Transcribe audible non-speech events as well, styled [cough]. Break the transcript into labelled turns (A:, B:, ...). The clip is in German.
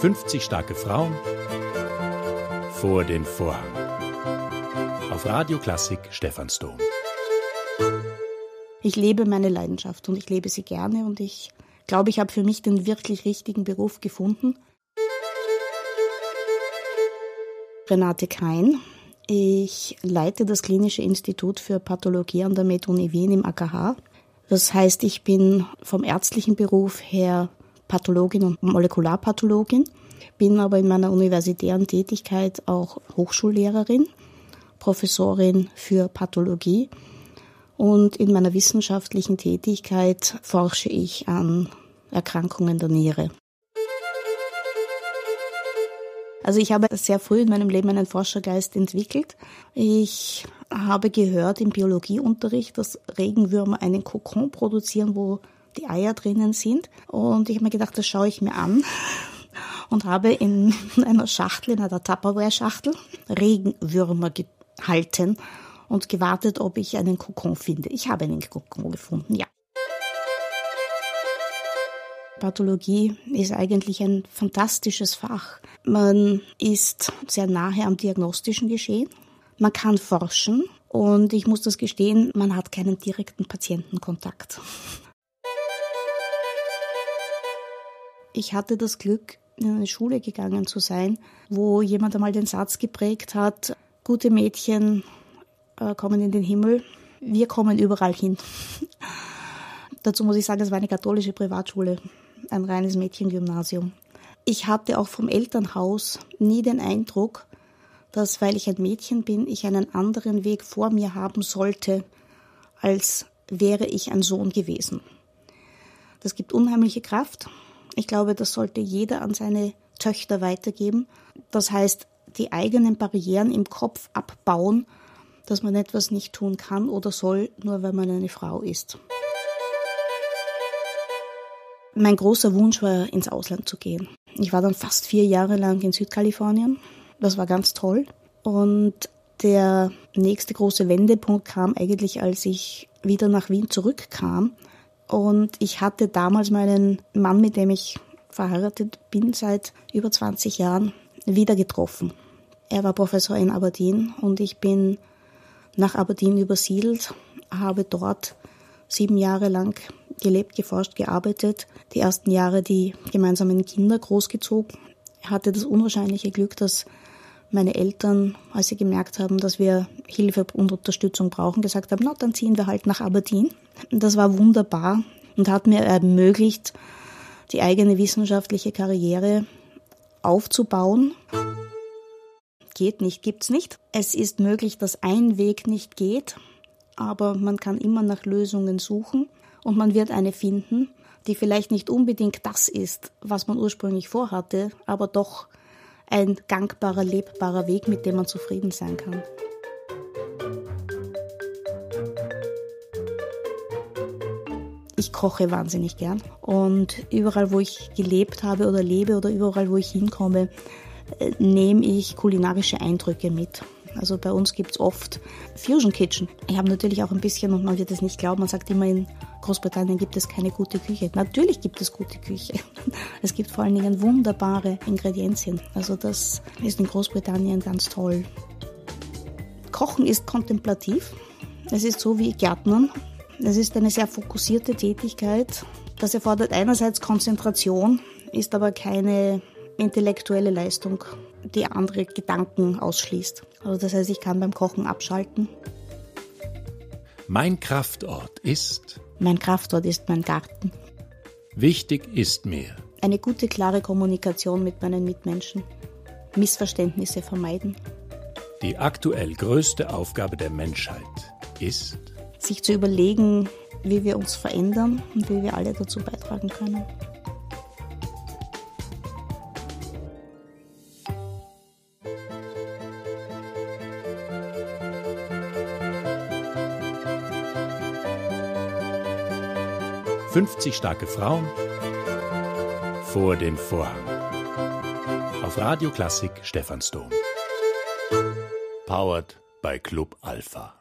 A: 50 starke Frauen vor den Vorhang. Auf Radio Klassik Stephansdom.
B: Ich lebe meine Leidenschaft und ich lebe sie gerne und ich glaube, ich habe für mich den wirklich richtigen Beruf gefunden. Renate Kein. Ich leite das Klinische Institut für Pathologie an der MedUni Wien im AKH. Das heißt, ich bin vom ärztlichen Beruf her Pathologin und Molekularpathologin, bin aber in meiner universitären Tätigkeit auch Hochschullehrerin, Professorin für Pathologie und in meiner wissenschaftlichen Tätigkeit forsche ich an Erkrankungen der Niere. Also ich habe sehr früh in meinem Leben einen Forschergeist entwickelt. Ich habe gehört im Biologieunterricht, dass Regenwürmer einen Kokon produzieren, wo die Eier drinnen sind. Und ich habe mir gedacht, das schaue ich mir an und habe in [laughs] einer Schachtel, in einer Tupperware-Schachtel, Regenwürmer gehalten und gewartet, ob ich einen Kokon finde. Ich habe einen Kokon gefunden, ja. Pathologie ist eigentlich ein fantastisches Fach. Man ist sehr nahe am diagnostischen Geschehen. Man kann forschen und ich muss das gestehen, man hat keinen direkten Patientenkontakt. Ich hatte das Glück, in eine Schule gegangen zu sein, wo jemand einmal den Satz geprägt hat, gute Mädchen äh, kommen in den Himmel, wir kommen überall hin. [laughs] Dazu muss ich sagen, es war eine katholische Privatschule, ein reines Mädchengymnasium. Ich hatte auch vom Elternhaus nie den Eindruck, dass, weil ich ein Mädchen bin, ich einen anderen Weg vor mir haben sollte, als wäre ich ein Sohn gewesen. Das gibt unheimliche Kraft ich glaube, das sollte jeder an seine Töchter weitergeben. Das heißt, die eigenen Barrieren im Kopf abbauen, dass man etwas nicht tun kann oder soll, nur weil man eine Frau ist. Mein großer Wunsch war, ins Ausland zu gehen. Ich war dann fast vier Jahre lang in Südkalifornien. Das war ganz toll. Und der nächste große Wendepunkt kam eigentlich, als ich wieder nach Wien zurückkam und ich hatte damals meinen Mann, mit dem ich verheiratet bin seit über 20 Jahren, wieder getroffen. Er war Professor in Aberdeen und ich bin nach Aberdeen übersiedelt, habe dort sieben Jahre lang gelebt, geforscht, gearbeitet, die ersten Jahre die gemeinsamen Kinder großgezogen. Hatte das unwahrscheinliche Glück, dass meine Eltern, als sie gemerkt haben, dass wir Hilfe und Unterstützung brauchen, gesagt haben, na, dann ziehen wir halt nach Aberdeen. Das war wunderbar und hat mir ermöglicht, die eigene wissenschaftliche Karriere aufzubauen. Geht nicht, gibt's nicht. Es ist möglich, dass ein Weg nicht geht, aber man kann immer nach Lösungen suchen und man wird eine finden, die vielleicht nicht unbedingt das ist, was man ursprünglich vorhatte, aber doch ein gangbarer, lebbarer Weg, mit dem man zufrieden sein kann. Ich koche wahnsinnig gern und überall, wo ich gelebt habe oder lebe oder überall, wo ich hinkomme, nehme ich kulinarische Eindrücke mit. Also bei uns gibt es oft Fusion Kitchen. Ich habe natürlich auch ein bisschen, und man wird es nicht glauben, man sagt immer, in Großbritannien gibt es keine gute Küche. Natürlich gibt es gute Küche. [laughs] Es gibt vor allen Dingen wunderbare Ingredienzien. Also das ist in Großbritannien ganz toll. Kochen ist kontemplativ. Es ist so wie Gärtnern. Es ist eine sehr fokussierte Tätigkeit. Das erfordert einerseits Konzentration, ist aber keine intellektuelle Leistung, die andere Gedanken ausschließt. Also das heißt, ich kann beim Kochen abschalten.
A: Mein Kraftort ist.
B: Mein Kraftort ist mein Garten.
A: Wichtig ist mir.
B: Eine gute, klare Kommunikation mit meinen Mitmenschen. Missverständnisse vermeiden.
A: Die aktuell größte Aufgabe der Menschheit ist.
B: Sich zu überlegen, wie wir uns verändern und wie wir alle dazu beitragen können.
A: 50 starke Frauen vor den Vorhang. Auf Radio Klassik Stephansdom. Powered bei Club Alpha.